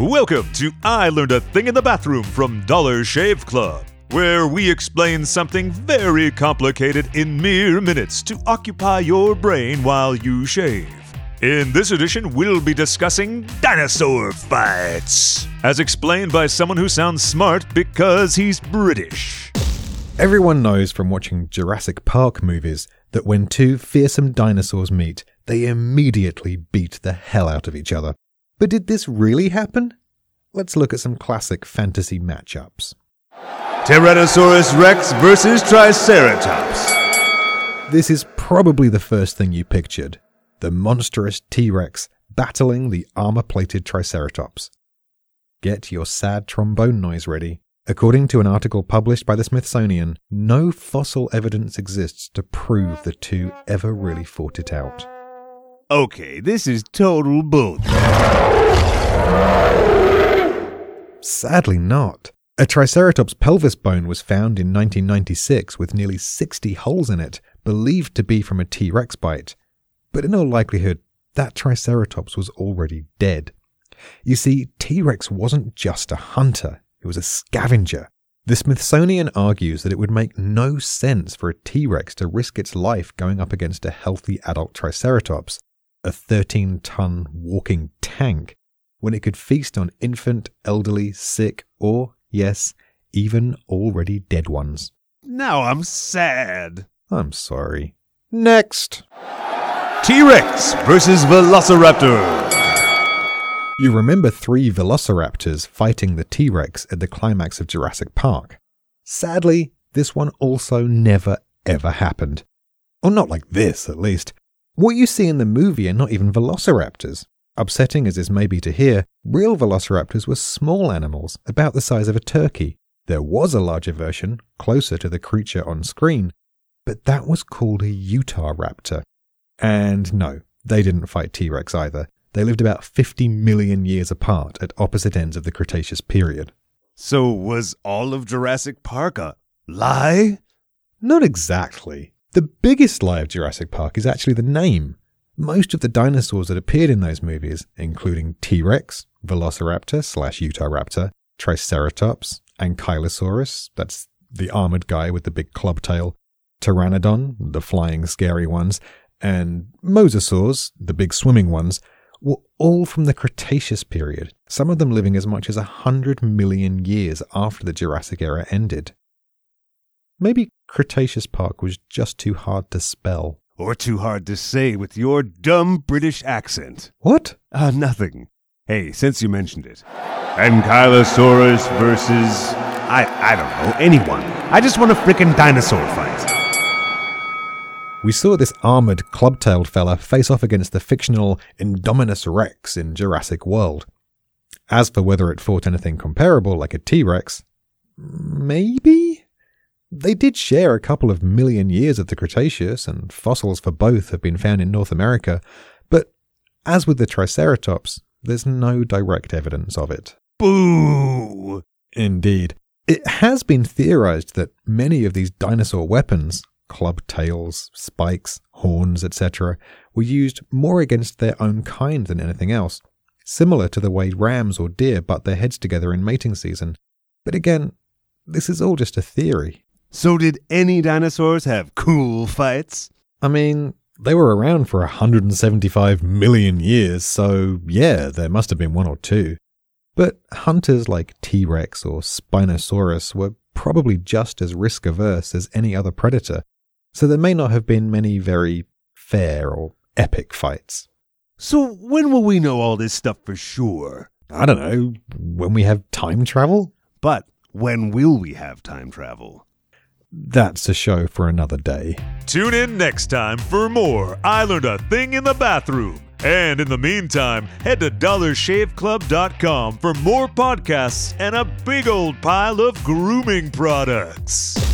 Welcome to I Learned a Thing in the Bathroom from Dollar Shave Club, where we explain something very complicated in mere minutes to occupy your brain while you shave. In this edition, we'll be discussing dinosaur fights, as explained by someone who sounds smart because he's British. Everyone knows from watching Jurassic Park movies that when two fearsome dinosaurs meet, they immediately beat the hell out of each other. But did this really happen? Let's look at some classic fantasy matchups. Tyrannosaurus Rex versus Triceratops. This is probably the first thing you pictured the monstrous T Rex battling the armor plated Triceratops. Get your sad trombone noise ready. According to an article published by the Smithsonian, no fossil evidence exists to prove the two ever really fought it out. Okay, this is total bull. Sadly not. A Triceratops pelvis bone was found in 1996 with nearly 60 holes in it, believed to be from a T Rex bite. But in all likelihood, that Triceratops was already dead. You see, T Rex wasn't just a hunter, it was a scavenger. The Smithsonian argues that it would make no sense for a T Rex to risk its life going up against a healthy adult Triceratops, a 13 ton walking tank, when it could feast on infant, elderly, sick, or, yes, even already dead ones. Now I'm sad. I'm sorry. Next! T Rex versus Velociraptor. You remember three velociraptors fighting the T Rex at the climax of Jurassic Park. Sadly, this one also never ever happened. Or not like this, at least. What you see in the movie are not even velociraptors. Upsetting as this may be to hear, real velociraptors were small animals, about the size of a turkey. There was a larger version, closer to the creature on screen, but that was called a Utahraptor. And no, they didn't fight T Rex either. They lived about 50 million years apart at opposite ends of the Cretaceous period. So was all of Jurassic Park a lie? Not exactly. The biggest lie of Jurassic Park is actually the name. Most of the dinosaurs that appeared in those movies, including T Rex, Velociraptor slash Utahraptor, Triceratops, Ankylosaurus, that's the armored guy with the big club tail, Pteranodon, the flying scary ones, and Mosasaurs, the big swimming ones, were all from the Cretaceous period, some of them living as much as a hundred million years after the Jurassic era ended. Maybe Cretaceous Park was just too hard to spell. Or too hard to say with your dumb British accent. What? Uh, nothing. Hey, since you mentioned it. Ankylosaurus versus. I, I don't know, anyone. I just want a frickin' dinosaur fight. We saw this armored, club tailed fella face off against the fictional Indominus Rex in Jurassic World. As for whether it fought anything comparable like a T Rex, maybe? They did share a couple of million years of the Cretaceous, and fossils for both have been found in North America, but as with the Triceratops, there's no direct evidence of it. Boo! Indeed. It has been theorized that many of these dinosaur weapons, club tails, spikes, horns, etc., were used more against their own kind than anything else, similar to the way rams or deer butt their heads together in mating season. But again, this is all just a theory. So, did any dinosaurs have cool fights? I mean, they were around for 175 million years, so yeah, there must have been one or two. But hunters like T Rex or Spinosaurus were probably just as risk averse as any other predator, so there may not have been many very fair or epic fights. So, when will we know all this stuff for sure? I don't know, when we have time travel? But when will we have time travel? That's a show for another day. Tune in next time for more I Learned a Thing in the Bathroom. And in the meantime, head to dollarshaveclub.com for more podcasts and a big old pile of grooming products.